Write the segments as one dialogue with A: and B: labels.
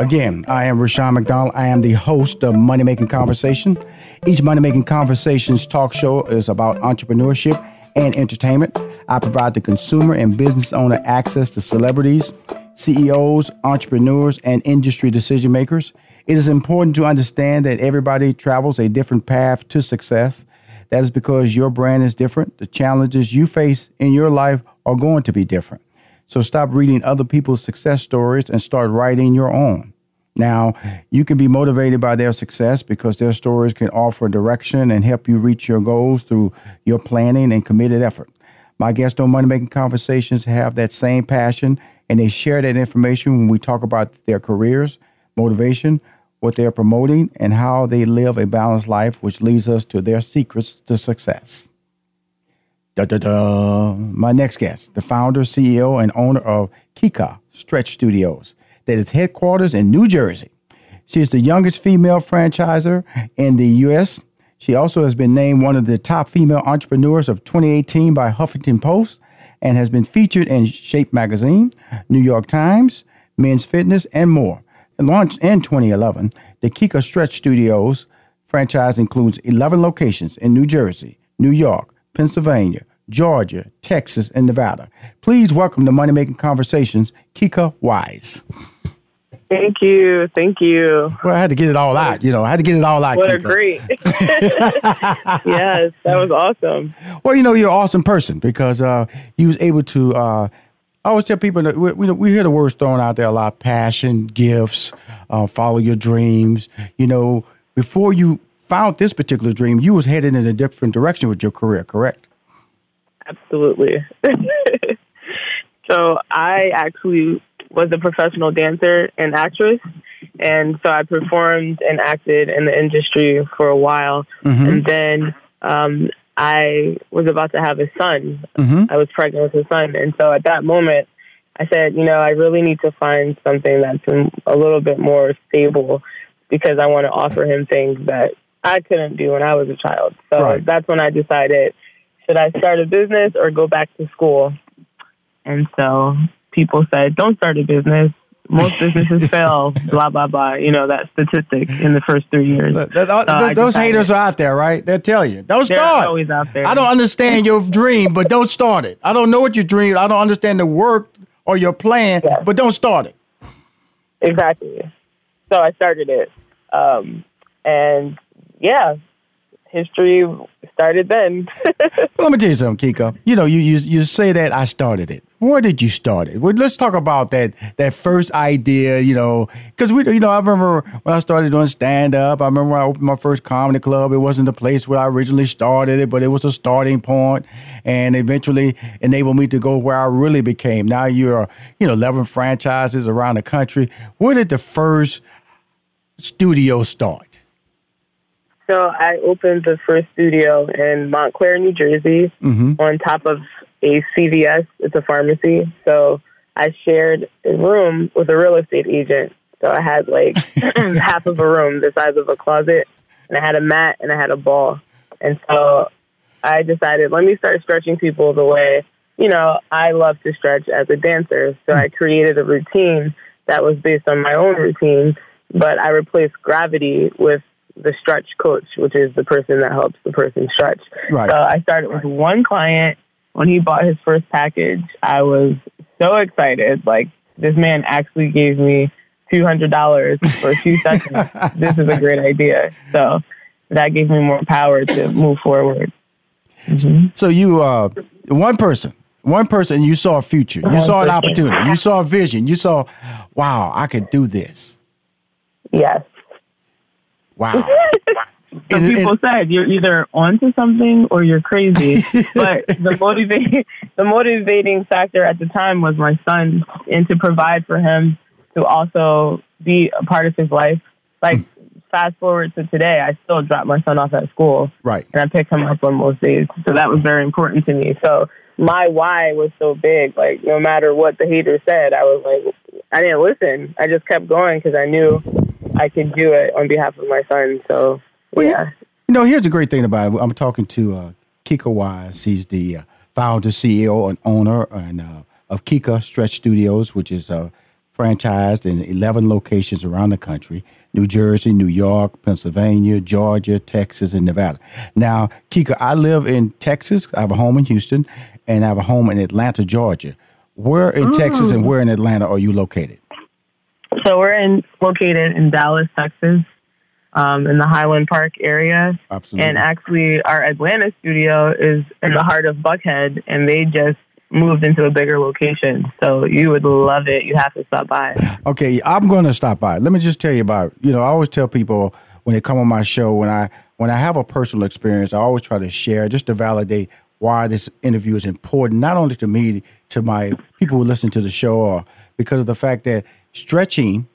A: Again, I am Rushion McDonald. I am the host of Money Making Conversation. Each Money Making Conversations talk show is about entrepreneurship and entertainment. I provide the consumer and business owner access to celebrities, CEOs, entrepreneurs, and industry decision makers. It is important to understand that everybody travels a different path to success. That is because your brand is different. The challenges you face in your life are going to be different. So stop reading other people's success stories and start writing your own. Now, you can be motivated by their success because their stories can offer direction and help you reach your goals through your planning and committed effort. My guests on Money Making Conversations have that same passion and they share that information when we talk about their careers, motivation, what they're promoting, and how they live a balanced life, which leads us to their secrets to success. Da, da, da. My next guest, the founder, CEO, and owner of Kika Stretch Studios, that is headquarters in New Jersey. She is the youngest female franchisor in the U.S. She also has been named one of the top female entrepreneurs of 2018 by Huffington Post and has been featured in Shape Magazine, New York Times, Men's Fitness, and more. Launched in 2011, the Kika Stretch Studios franchise includes 11 locations in New Jersey, New York, Pennsylvania, Georgia, Texas, and Nevada. Please welcome to Money Making Conversations, Kika Wise.
B: Thank you. Thank you.
A: Well, I had to get it all out. You know, I had to get it all out.
B: What
A: Kika.
B: a great. yes, that was awesome.
A: Well, you know, you're an awesome person because uh, you was able to. Uh, I always tell people that we, we, we hear the words thrown out there a lot: passion, gifts, uh, follow your dreams. You know, before you found this particular dream, you was headed in a different direction with your career. Correct?
B: Absolutely. so I actually was a professional dancer and actress. And so I performed and acted in the industry for a while.
A: Mm-hmm.
B: And then um, I was about to have a son.
A: Mm-hmm.
B: I was pregnant with a son. And so at that moment, I said, you know, I really need to find something that's a little bit more stable because I want to offer him things that I couldn't do when I was a child. So
A: Right.
B: that's when I decided should I start a business or go back to school? And so people said, don't start a business. Most businesses fail, blah, blah, blah. You know, that statistic in the first three years.
A: Th-
B: So
A: those haters are out there, right? They'll tell you, don't
B: They're
A: start.
B: always out there.
A: I don't understand your dream, but don't start it. I don't know what your dream. I don't understand the work or your plan,
B: Yeah.
A: but don't start it.
B: Exactly. So I started it. Um, and yeah, history started then.
A: Let me tell you something, Kika. You know, you, you you say that I started it. Where did you start it? Well, let's talk about that that first idea. You know, because we, you know, I remember when I started doing stand up. I remember I opened my first comedy club. It wasn't the place where I originally started it, but it was a starting point, and eventually enabled me to go where I really became. Now you're, you know, eleven franchises around the country. Where did the first studio start?
B: So I opened the first studio in Montclair, New Jersey,
A: Mm-hmm.
B: on top of a CVS. It's a pharmacy. So I shared a room with a real estate agent. So I had like half of a room the size of a closet, and I had a mat and I had a ball. And so I decided, let me start stretching people the way, you know, I love to stretch as a dancer. So I created a routine that was based on my own routine, but I replaced gravity with the stretch coach, which is the person that helps the person stretch.
A: Right.
B: So I started with one client. When he bought his first package, I was so excited. Like, this man actually gave me $200 for two sessions. this is a great idea. So that gave me more power to move forward.
A: So you, uh, one person, one person, you saw a future. You saw an opportunity. You saw a vision. You saw, wow, I could do this.
B: Yes.
A: Wow.
B: Some
A: And-
B: people
A: and-
B: said you're either onto something or you're crazy. but the motivating the motivating factor at the time was my son and to provide for him to also be a part of his life. Like fast forward to today, I still drop my son off at school
A: right.
B: and I pick him up on most days. So that was very important to me. So my why was so big. Like no matter what the haters said, I was like, I didn't listen. I just kept going because I knew I can do it on behalf of my son. So
A: Well,
B: yeah.
A: You know, here's the great thing about it. I'm talking to uh, Kika Wise. He's the uh, founder, CEO, and owner and, uh, of Kika Stretch Studios, which is uh, franchised in 11 locations around the country New Jersey, New York, Pennsylvania, Georgia, Texas, and Nevada. Now, Kika, I live in Texas. I have a home in Houston, and I have a home in Atlanta, Georgia. Where in mm. Texas and where in Atlanta are you located?
B: So we're in located in Dallas, Texas, um, in the Highland Park area.
A: Absolutely.
B: And actually, our Atlanta studio is in the heart of Buckhead, and they just moved into a bigger location. So you would love it. You have to stop by.
A: Okay, I'm going to stop by. Let me just tell you about. You know, I always tell people when they come on my show when I when I have a personal experience, I always try to share just to validate why this interview is important, not only to me, to my people who listen to the show, or because of the fact that stretching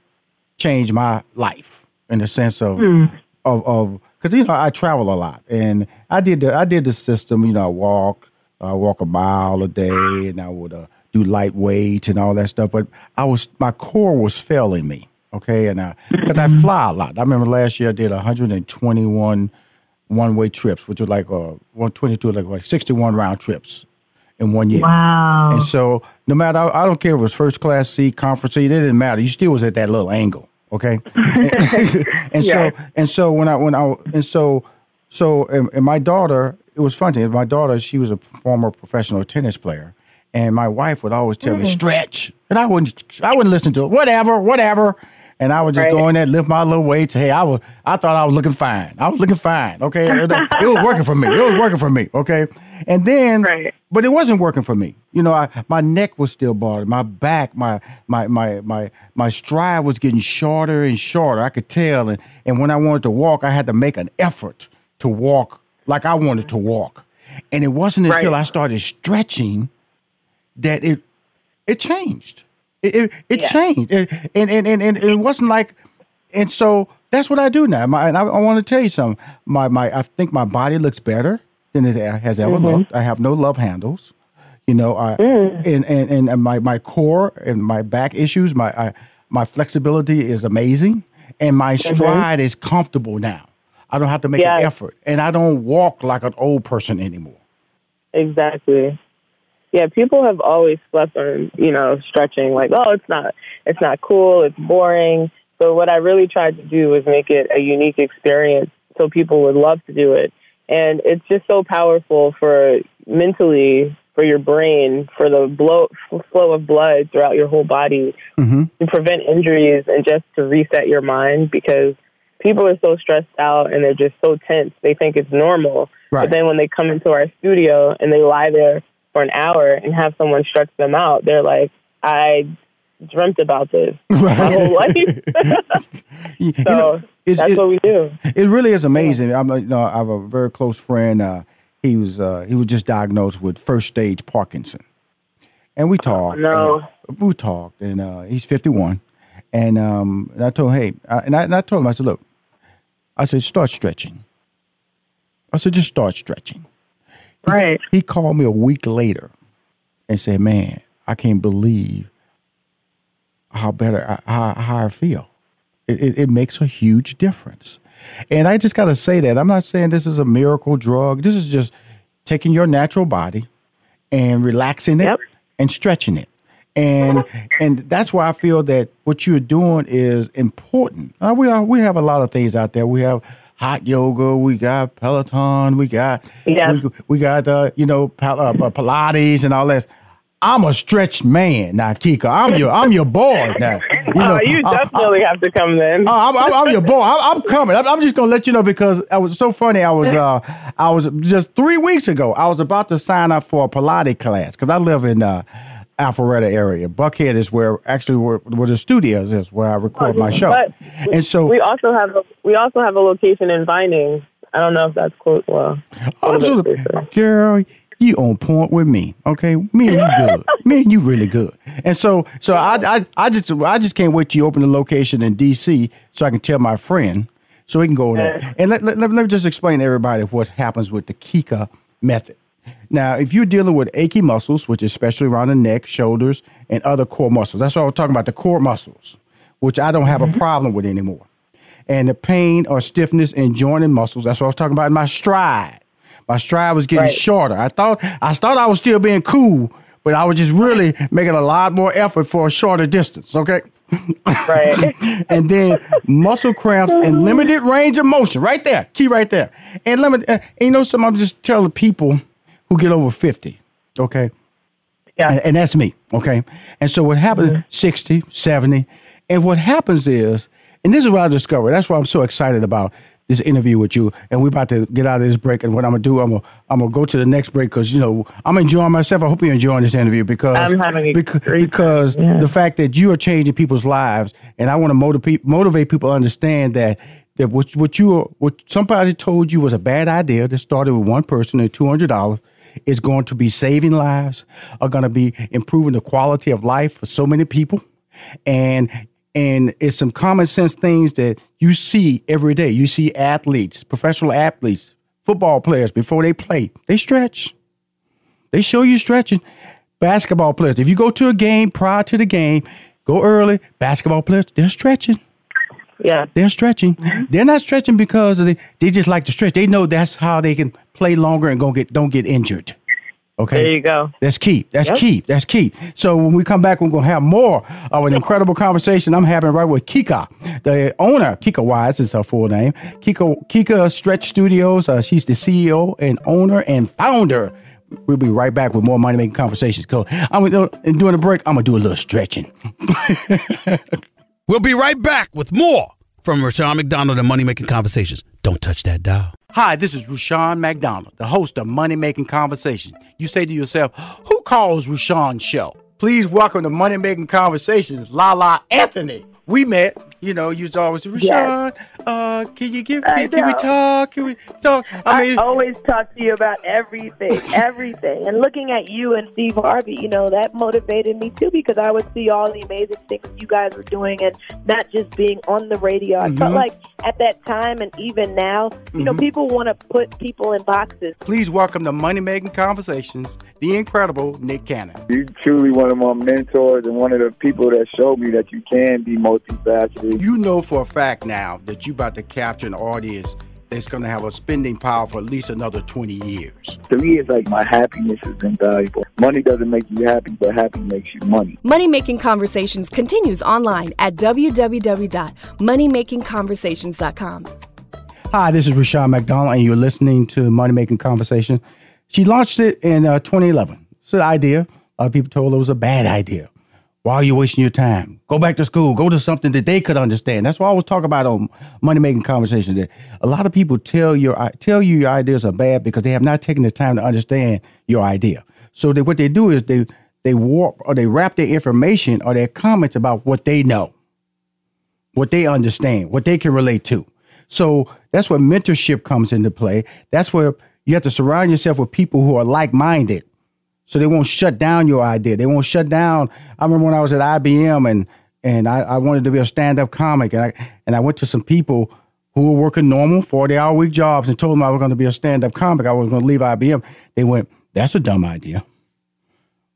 A: changed my life in the sense of mm. of of because you know I travel a lot and I did the I did the system. You know, I walk I walk a mile a day and I would uh, do light weights and all that stuff. But I was my core was failing me. Okay, and because I, I, fly a lot. I remember last year I did 121 one way trips, which was like uh, 122, like, like 61 round trips in one year.
B: Wow.
A: And so no matter, I, I don't care if it was first class seat, conference seat, it didn't matter. You still was at that little angle. Okay. and, and yeah. so, and so when I, when I, and so, so, and, and my daughter, it was funny. My daughter, she was a former professional tennis player. And my wife would always tell mm. me, stretch. And I wouldn't, I wouldn't listen to it. Whatever, whatever and I would just right. go in there, lift my little weights. Hey, I was, I thought I was looking fine. I was looking fine. Okay, it, was working for me. It was working for me. Okay, and then,
B: right.
A: but it wasn't working for me. You know, I, my neck was still bothered. My back, my my my my my stride was getting shorter and shorter. I could tell, and and when I wanted to walk, I had to make an effort to walk like I wanted to walk. And it wasn't until right. I started stretching that it it changed. It it, it yeah. changed, it, and, and and and it wasn't like, and so that's what I do now. My, and I, I want to tell you something. My my I think my body looks better than it has ever mm-hmm. looked. I have no love handles. You know, I, mm. and, and and my my core and my back issues, my I, my flexibility is amazing, and my mm-hmm. stride mm-hmm. is comfortable now. I don't have to make yeah. an effort, and I don't walk like an old person anymore.
B: Exactly yeah, people have always slept on, you know, stretching like, oh, it's not, it's not cool, it's boring. So what I really tried to do was make it a unique experience so people would love to do it. And it's just so powerful for mentally, for your brain, for the blow, flow of blood throughout your whole body mm-hmm. to prevent injuries and just to reset your mind because people are so stressed out and they're just so tense. They think it's normal. Right. But then when they come into our studio and they lie there for an hour and have someone stretch them out, they're like, I dreamt about this right. my whole life. so you know, that's it, what we do.
A: It really is amazing. Yeah. I'm, you know, I have a very close friend. Uh, he was uh, he was just diagnosed with first stage Parkinson, and we talked.
B: Oh, no,
A: we talked, and uh, he's 51. And, um, and I told him, hey, I, and, I, and I told him, I said, look, I said, start stretching. I said, just start stretching.
B: Right.
A: He, he called me a week later and said, "Man, I can't believe how better how, how I feel. It, it, it makes a huge difference." And I just got to say that I'm not saying this is a miracle drug. This is just taking your natural body and relaxing it yep. and stretching it. And and that's why I feel that what you're doing is important. Uh, we are we have a lot of things out there. We have hot yoga. We got Peloton. We got
B: yes.
A: we, we got uh, you know uh, uh, Pilates and all that. I'm a stretch man now, Kika. I'm your I'm your boy now.
B: You, know, uh, you definitely I, I, have to come then.
A: I'm, I'm, I'm, your boy. I'm, I'm coming. I'm, just gonna let you know because it was so funny. I was uh I was just three weeks ago. I was about to sign up for a Pilates class because I live in uh Alpharetta area. Buckhead is where actually where, where the studios is, where I record my show. And so
B: we also have a, we also have a location in Vinings. I don't know if that's oh, close. Well,
A: absolutely, girl. You on point with me, okay? Me and you good. me and you really good. And so, so I, I, I just, I just can't wait to you open the location in D.C. so I can tell my friend so he can go there. And let, let, let, let me just explain to everybody what happens with the Kika method. Now, if you're dealing with achy muscles, which is especially around the neck, shoulders, and other core muscles, that's what I was talking about the core muscles, which I don't have mm-hmm. a problem with anymore. And the pain or stiffness in joint and muscles, that's what I was talking about in my stride. My stride was getting right. shorter. I thought I thought I was still being cool, but I was just really making a lot more effort for a shorter distance. Okay.
B: Right.
A: and then muscle cramps and limited range of motion, right there, key right there. And limit, uh, and you know, some I'm just telling people who get over fifty, okay,
B: Yeah.
A: and, and that's me, okay. And so what happens, mm-hmm. 60, 70, and what happens is, and this is what I discovered. That's why I'm so excited about this interview with you. And we're about to get out of this break. And what I'm gonna do, I'm gonna I'm gonna go to the next break because you know I'm enjoying myself. I hope you're enjoying this interview because
B: I'm having a
A: because, because
B: yeah.
A: the fact that you are changing people's lives, and I want to motivate motivate people to understand that that what what you what somebody told you was a bad idea that started with one person and two hundred dollars is going to be saving lives, are going to be improving the quality of life for so many people, and and it's some common sense things that you see every day. You see athletes, professional athletes, football players before they play, they stretch. They show you stretching. Basketball players, if you go to a game prior to the game, go early. Basketball players, they're stretching.
B: Yeah.
A: They're stretching. They're not stretching because they, they just like to stretch. They know that's how they can play longer and go get don't get injured. Okay.
B: There you go.
A: That's key. That's
B: Yep.
A: key. That's key. So when we come back, we're gonna have more of an incredible conversation I'm having right with Kika, the owner. Kika Wise is her full name. Kika Kika Stretch Studios. Uh, she's the CEO and owner and founder. We'll be right back with more money making conversations. Cause I'm gonna and during the break, I'm gonna do a little stretching.
C: We'll be right back with more from Rushion McDonald and Money Making Conversations. Don't touch that dial.
A: Hi, this is Rushion McDonald, the host of Money Making Conversations. You say to yourself, who calls Rushion's show? Please welcome to Money Making Conversations, Lala Anthony. We met, you know, used to always say, Rushion,
B: Yes.
A: uh, can you give, can, can we talk? Can we talk? I
D: I
A: mean,
D: always talk to you about everything, everything. And looking at you and Steve Harvey, you know, that motivated me too because I would see all the amazing things you guys were doing and not just being on the radio. I felt
A: Mhm.
D: like at that time and even now, you know,
A: Mhm.
D: people want to put people in boxes.
A: please welcome to Money Making Conversations, the incredible Nick Cannon.
E: You're truly one of my mentors and one of the people that showed me that you can be multifaceted.
A: You know for a fact now that you're about to capture an audience that's going to have a spending power for at least another 20 years.
E: To me, it's like my happiness is invaluable. Money doesn't make you happy, but happy makes you money.
F: Money Making Conversations continues online at www.moneymakingconversations.com.
A: Hi, this is Rushion McDonald, and you're listening to Money Making Conversation. She launched it in uh, 2011. It's an idea. A lot of people told her it was a bad idea. Why are you wasting your time? Go back to school. Go to something that they could understand. That's why I always talk about on Money Making conversations That a lot of people tell your tell you your ideas are bad because they have not taken the time to understand your idea. So they, what they do is they they warp or they wrap their information or their comments about what they know what they understand, what they can relate to. So that's where mentorship comes into play. That's where you have to surround yourself with people who are like minded. So they won't shut down your idea. They won't shut down. I remember when I was at IBM and and I, I wanted to be a stand up comic and I and I went to some people who were working normal 40 hour week jobs and told them I was going to be a stand up comic. I was going to leave IBM. They went, That's a dumb idea.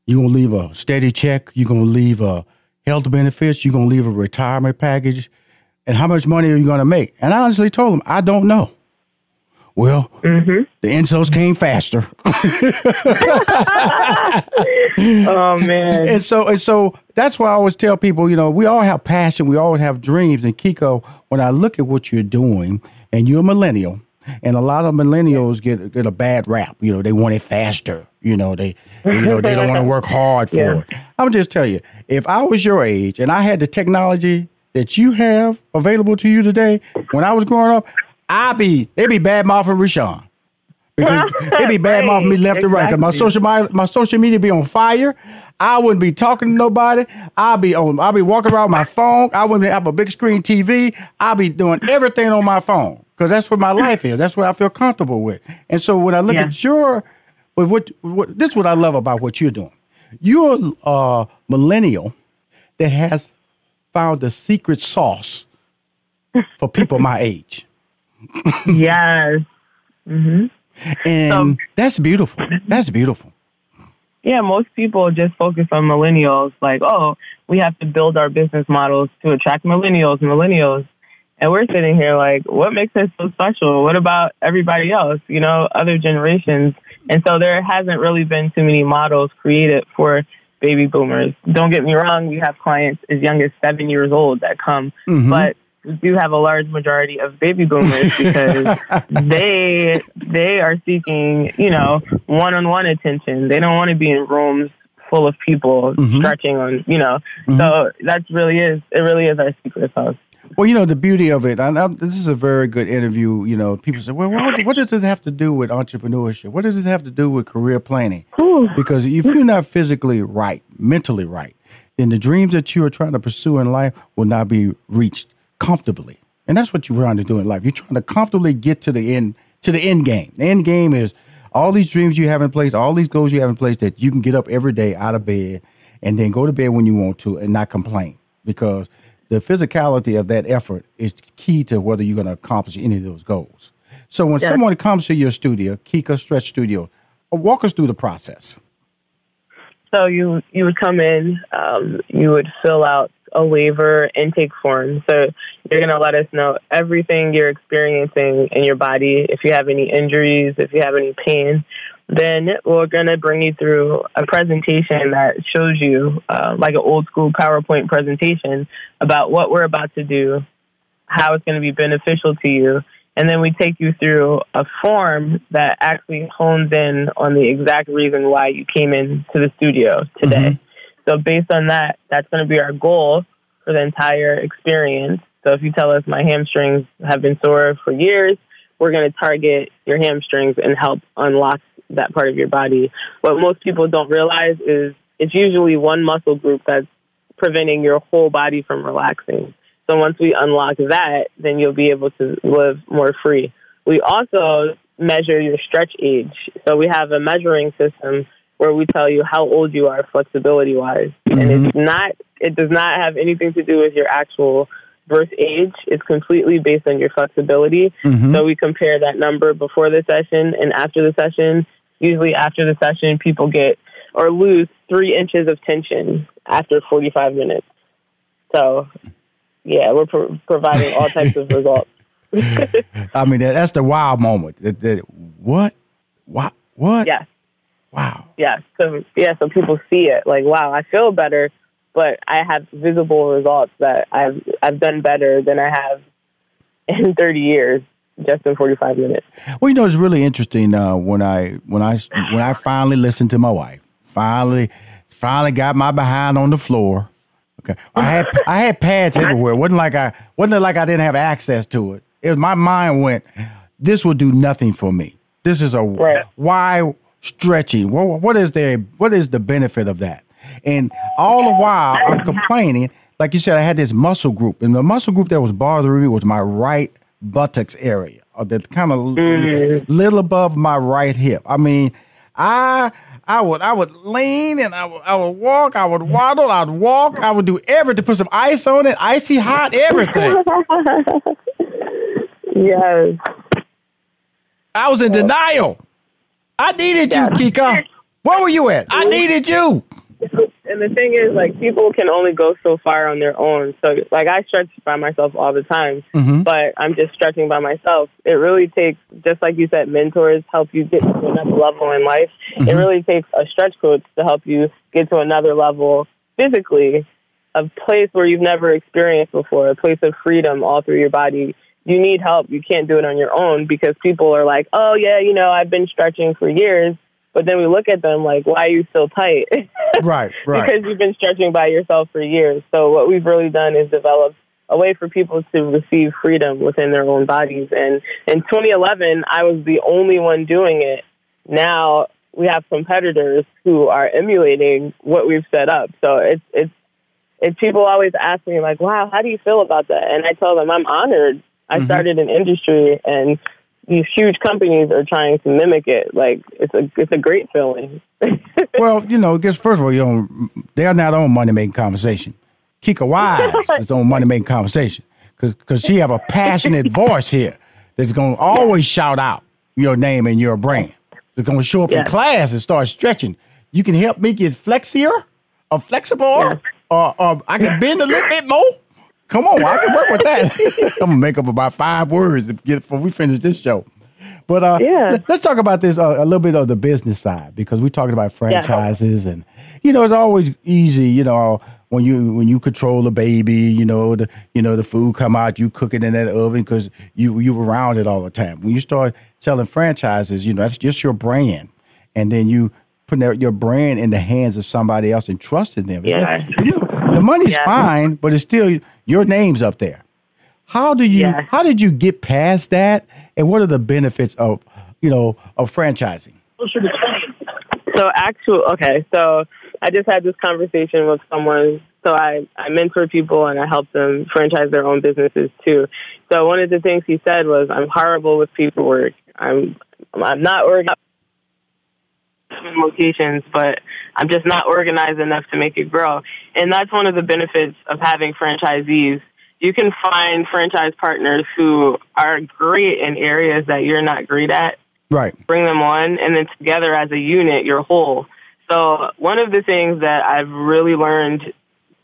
A: You're going to leave a steady check. You're going to leave a health benefits. You're going to leave a retirement package. And how much money are you going to make? And I honestly told them, I don't know. Well, mm-hmm. the insults came faster.
B: Oh man.
A: and so and so that's why I always tell people, you know, we all have passion, we all have dreams. And Kika, when I look at what you're doing, and you're a millennial, and a lot of millennials get get a bad rap. You know, they want it faster. You know, they you know they don't want to work hard for
B: Yeah.
A: it. I'm just tell you, if I was your age and I had the technology that you have available to you today, when I was growing up, I'd be they'd be bad mouthing Rushion. Because they be bad mouthing me left and right. 'Cause my social my, my social media be on fire. I wouldn't be talking to nobody. I'll be on. I'll be walking around with my phone. I wouldn't have a big screen TV. I'll be doing everything on my phone because that's where my life is. That's what I feel comfortable with. And so when I look
B: Yeah.
A: at your, with what, what this is what I love about what you're doing. You're a millennial that has found the secret sauce for people my age.
B: Yes.
A: And
B: Um,
A: that's beautiful. That's beautiful.
B: Yeah, most people just focus on millennials, like, oh, we have to build our business models to attract millennials, millennials. And we're sitting here like, what makes us so special? What about everybody else? You know, other generations And so there hasn't really been too many models created for baby boomers. Don't get me wrong, we have clients as young as seven years old that come,
A: Mm-hmm.
B: but do have a large majority of baby boomers because they they are seeking, you know, one on one attention. They don't want to be in rooms full of people
A: Mm-hmm.
B: stretching on, you know. So that's really is it really is our secret sauce.
A: Well, you know the beauty of it. And I'm, this is a very good interview. You know, people say, "Well, what, what does this have to do with entrepreneurship? What does this have to do with career planning?" Because if you're not physically right, mentally right, then the dreams that you are trying to pursue in life will not be reached comfortably. And that's what you're trying to do in life. You're trying to comfortably get to the end to the end game. The end game is all these dreams you have in place, all these goals you have in place that you can get up every day out of bed and then go to bed when you want to and not complain because the physicality of that effort is key to whether you're going to accomplish any of those goals. So when someone comes to your studio, Kika Stretch Studio, uh, walk us through the process.
B: So you you would come in, um, you would fill out a waiver intake form. So you're going to let us know everything you're experiencing in your body. If you have any injuries, if you have any pain, then we're going to bring you through a presentation that shows you, uh, like an old school PowerPoint presentation, about what we're about to do, how it's going to be beneficial to you. And then we take you through a form that actually hones in on the exact reason why you came into the studio today. So based on that, that's going to be our goal for the entire experience. So if you tell us my hamstrings have been sore for years, we're going to target your hamstrings and help unlock that part of your body. What most people don't realize is it's usually one muscle group that's preventing your whole body from relaxing. So once we unlock that, then you'll be able to live more free. We also measure your stretch age. So we have a measuring system where we tell you how old you are flexibility wise. And it's mm-hmm. not it does not have anything to do with your actual birth age. It's completely based on your flexibility. Mm-hmm. So we compare that number before the session and after the session. Usually after the session people get or lose three inches of tension after 45 minutes. So yeah, we're pro- providing all types of results.
A: I mean, that's the wild moment. That, that, what? What? What?
B: Yes.
A: Wow.
B: Yeah. So yeah, so people see it like, wow, I feel better, but I have visible results that I've I've done better than I have in 30 years just in 45 minutes.
A: Well, you know, it's really interesting uh, when I when I when I finally listened to my wife. Finally, finally got my behind on the floor. Okay, I had I had pads everywhere. It wasn't like I wasn't like I didn't have access to it. It was my mind went, this will do nothing for me. This is a
B: Right.
A: why stretching. What, what is there? What is the benefit of that? And all the while I'm complaining. Like you said, I had this muscle group, and the muscle group that was bothering me was my right buttocks area, or the kind of little above my right hip. I mean, I I would I would lean and I would, I would walk, I would waddle, I'd walk, I would do everything, put some ice on it, icy hot, everything.
B: Yes.
A: I was in denial. I needed you, Kika. Where were you at? I needed you.
B: And the thing is, like, people can only go so far on their own. So, like, I stretch by myself all the time, mm-hmm. but I'm just stretching by myself. It really takes, just like you said, mentors help you get to another level in life. It mm-hmm. really takes a stretch coach to help you get to another level physically, a place where you've never experienced before, a place of freedom all through your body. You need help. You can't do it on your own because people are like, oh, yeah, you know, I've been stretching for years. But then we look at them like, why are you so tight?
A: Right, right.
B: because you've been stretching by yourself for years. So what we've really done is develop a way for people to receive freedom within their own bodies. And in 2011, I was the only one doing it. Now we have competitors who are emulating what we've set up. So it's it's it's people always ask me like, "Wow, how do you feel about that?" And I tell them I'm honored. I mm-hmm. started an industry and these huge companies are trying to mimic it. Like it's a it's a great feeling.
A: Well, you know, because first of all, you know, they're not on money making conversation. Kika Wise is on money making conversation because because she have a passionate voice here that's going to always shout out your name and your brand. It's going to show up in class and start stretching. You can help me get flexier or flexible, or, or I can bend a little bit more. Come on, I can work with that. I'm gonna make up about five words before we finish this show. But uh,
B: Yeah.
A: let- let's talk about this uh, a little bit of the business side because we're talking about franchises and you know it's always easy you know when you when you control the baby you know the you know the food come out you cook it in that oven because you you around it all the time when you start selling franchises you know that's just your brand and then you putting that- your brand in the hands of somebody else and trusting them
B: Yeah.
A: you know, the money's
B: Yeah.
A: fine but it's still your name's up there how do you
B: Yeah.
A: how did you get past that and what are the benefits of you know of franchising
B: So actual okay, so I just had this conversation with someone. So I I mentor people and I help them franchise their own businesses too. So one of the things he said was, "I'm horrible with paperwork. I'm I'm not organized locations, but I'm just not organized enough to make it grow." And that's one of the benefits of having franchisees. You can find franchise partners who are great in areas that you're not great at
A: right
B: bring them on, and then together as a unit, you're whole. So one of the things that I've really learned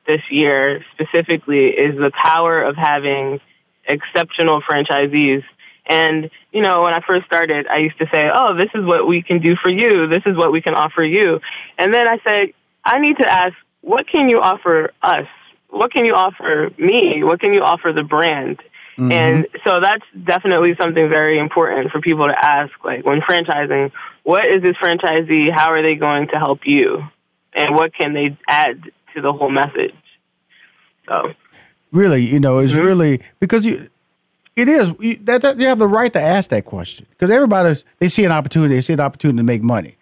B: this year specifically is the power of having exceptional franchisees. And, you know, when I first started, I used to say, oh, this is what we can do for you. This is what we can offer you. And then I say, I need to ask, what can you offer us? What can you offer me? What can you offer the brand? And so that's definitely something very important for people to ask. Like when franchising, what is this franchisee? How are they going to help you? And what can they add to the whole message? So,
A: really you know
B: Mm-hmm.
A: it's really because you it is. You, that, that you have the right to ask that question. Because everybody's they see an opportunity they see an opportunity to make money.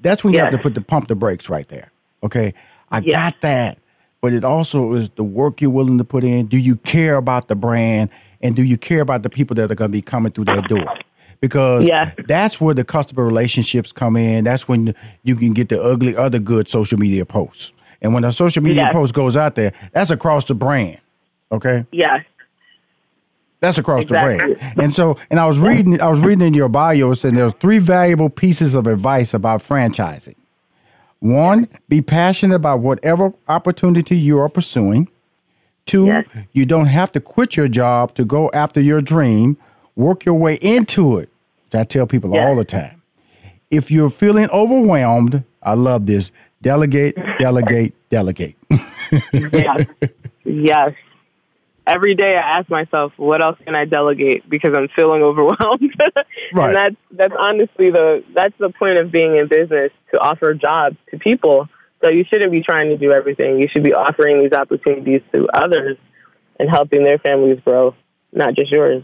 A: That's when you have to put the pump the brakes right there okay? I
B: Yes.
A: got that but it also is the work you're willing to put in. Do you care about the brand? And do you care about the people that are going to be coming through that door? Because
B: Yeah.
A: that's where the customer relationships come in. That's when you can get the ugly other good social media posts. And when a social media
B: Yes.
A: post goes out there that's across the brand okay?
B: Yes.
A: That's across
B: Exactly.
A: the brand. And so, and I was reading, I was reading in your bio, and there's three valuable pieces of advice about franchising. One, be passionate about whatever opportunity you are pursuing. Two,
B: Yes.
A: you don't have to quit your job to go after your dream. Work your way into it. Which I tell people
B: Yes.
A: all the time. If you're feeling overwhelmed, I love this. Delegate, delegate, delegate.
B: yes. yes. Every day I ask myself, what else can I delegate because I'm feeling overwhelmed.
A: Right.
B: And that's that's honestly the that's the point of being in business to offer jobs to people. So you shouldn't be trying to do everything. You should be offering these opportunities to others and helping their families grow, not just yours.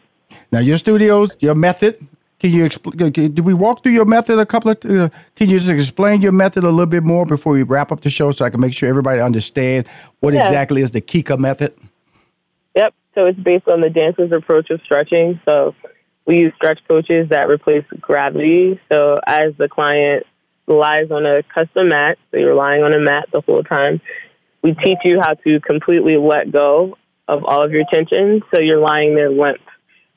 A: Now, your studios, your method. Can you explain? Did we walk through your method a couple of? Uh, can you just explain your method a little bit more before we wrap up the show, so I can make sure everybody understand what
B: Yeah.
A: exactly is the Kika method?
B: So it's based on the dancer's approach of stretching. So we use stretch coaches that replace gravity. So as the client lies on a custom mat, so you're lying on a mat the whole time, we teach you how to completely let go of all of your tension. So you're lying there limp.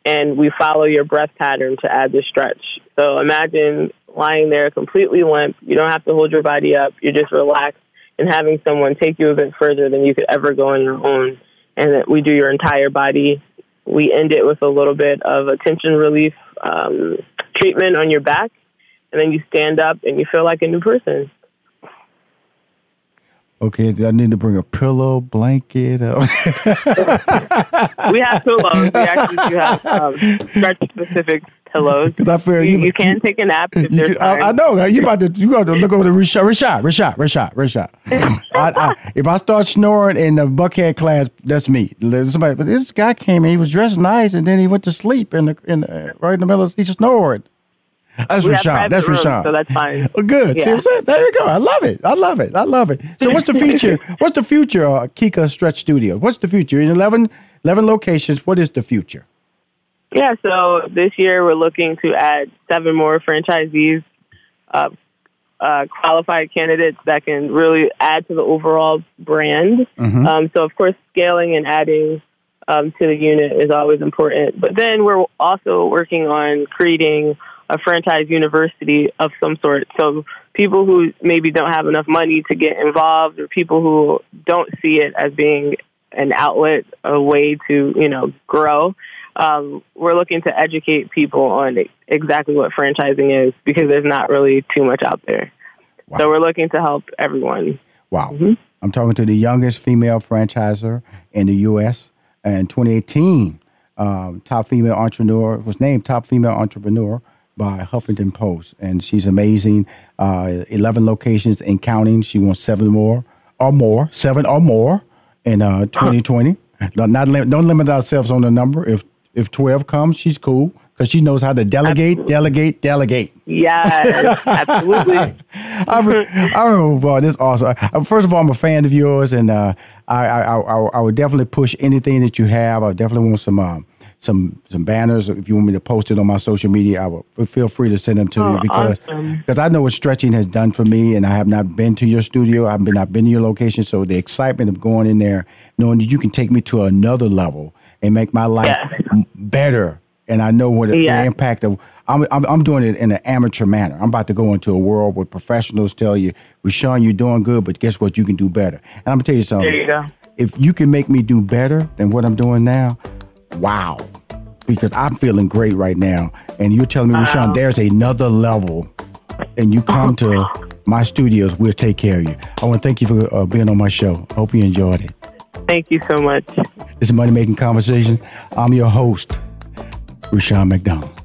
B: And we follow your breath pattern to add the stretch. So imagine lying there completely limp. You don't have to hold your body up. You're just relaxed and having someone take you a bit further than you could ever go on your own and we do your entire body. We end it with a little bit of a tension relief um, treatment on your back, and then you stand up and you feel like a new person.
A: Okay, I need to bring a pillow, blanket. Uh,
B: We have pillows. We actually do have um, stretch specific pillows.
A: 'Cause I feel
B: You,
A: you-
B: you can take a nap if there's.
A: I, I know you about to. You got to look over the Rashad, Rashad, Rashad, Rashad, Rashad. I, I, if I start snoring in the buckhead class, that's me. Somebody, but this guy came in. He was dressed nice, and then he went to sleep in the in the, right in the middle. of He snored. That's
B: we
A: Rashad. That's
B: rooms,
A: Rashad.
B: so that's fine.
A: Oh, good. See
B: Yeah.
A: what I'm saying? There you go. I love it. I love it. I love it. So what's the future? what's the future, uh, Kika Stretch Studio? What's the future? In 11, 11 locations, what is the future?
B: Yeah, so this year we're looking to add seven more franchisees, uh, uh, qualified candidates that can really add to the overall brand. Um, so, of course, scaling and adding um, to the unit is always important. But then we're also working on creating a franchise university of some sort. So, people who maybe don't have enough money to get involved, or people who don't see it as being an outlet, a way to you know grow um, we're looking to educate people on exactly what franchising is because there's not really too much out there.
A: Wow.
B: So we're looking to help everyone.
A: Wow. I'm talking to the youngest female franchisor in the U.S. in 2018. Um, top female entrepreneur was named top female entrepreneur by Huffington Post, and she's amazing. Uh, 11 locations and counting. She wants seven more or more, seven or more in uh, 2020. Not, not lim- don't limit ourselves on the number. If if 12 comes, she's cool because she knows how to delegate, delegate, delegate.
B: Yes, absolutely.
A: I, re- I remember uh, this also. Uh, first of all, I'm a fan of yours, and uh, I, I, I I would definitely push anything that you have. I definitely want some um, some some banners. If you want me to post it on my social media, I will feel free to send them to
B: Oh,
A: you because
B: awesome.
A: because I know what stretching has done for me, and I have not been to your studio. I've been not been to your location, so the excitement of going in there, knowing that you can take me to another level and make my life
B: Yeah.
A: better. And I know what the impact of. I'm, I'm I'm doing it in an amateur manner. I'm about to go into a world where professionals tell you, "Rushion, you're doing good, but guess what? You can do better." And I'm gonna tell you something.
B: There you go.
A: If you can make me do better than what I'm doing now, wow! Because I'm feeling great right now, and you're telling me, Rushion, there's another level, and you come to my studios, we'll take care of you. I want to thank you for uh, being on my show. Hope you enjoyed it.
B: Thank you so much.
A: This is Money Making Conversation. I'm your host, Rushion McDonald.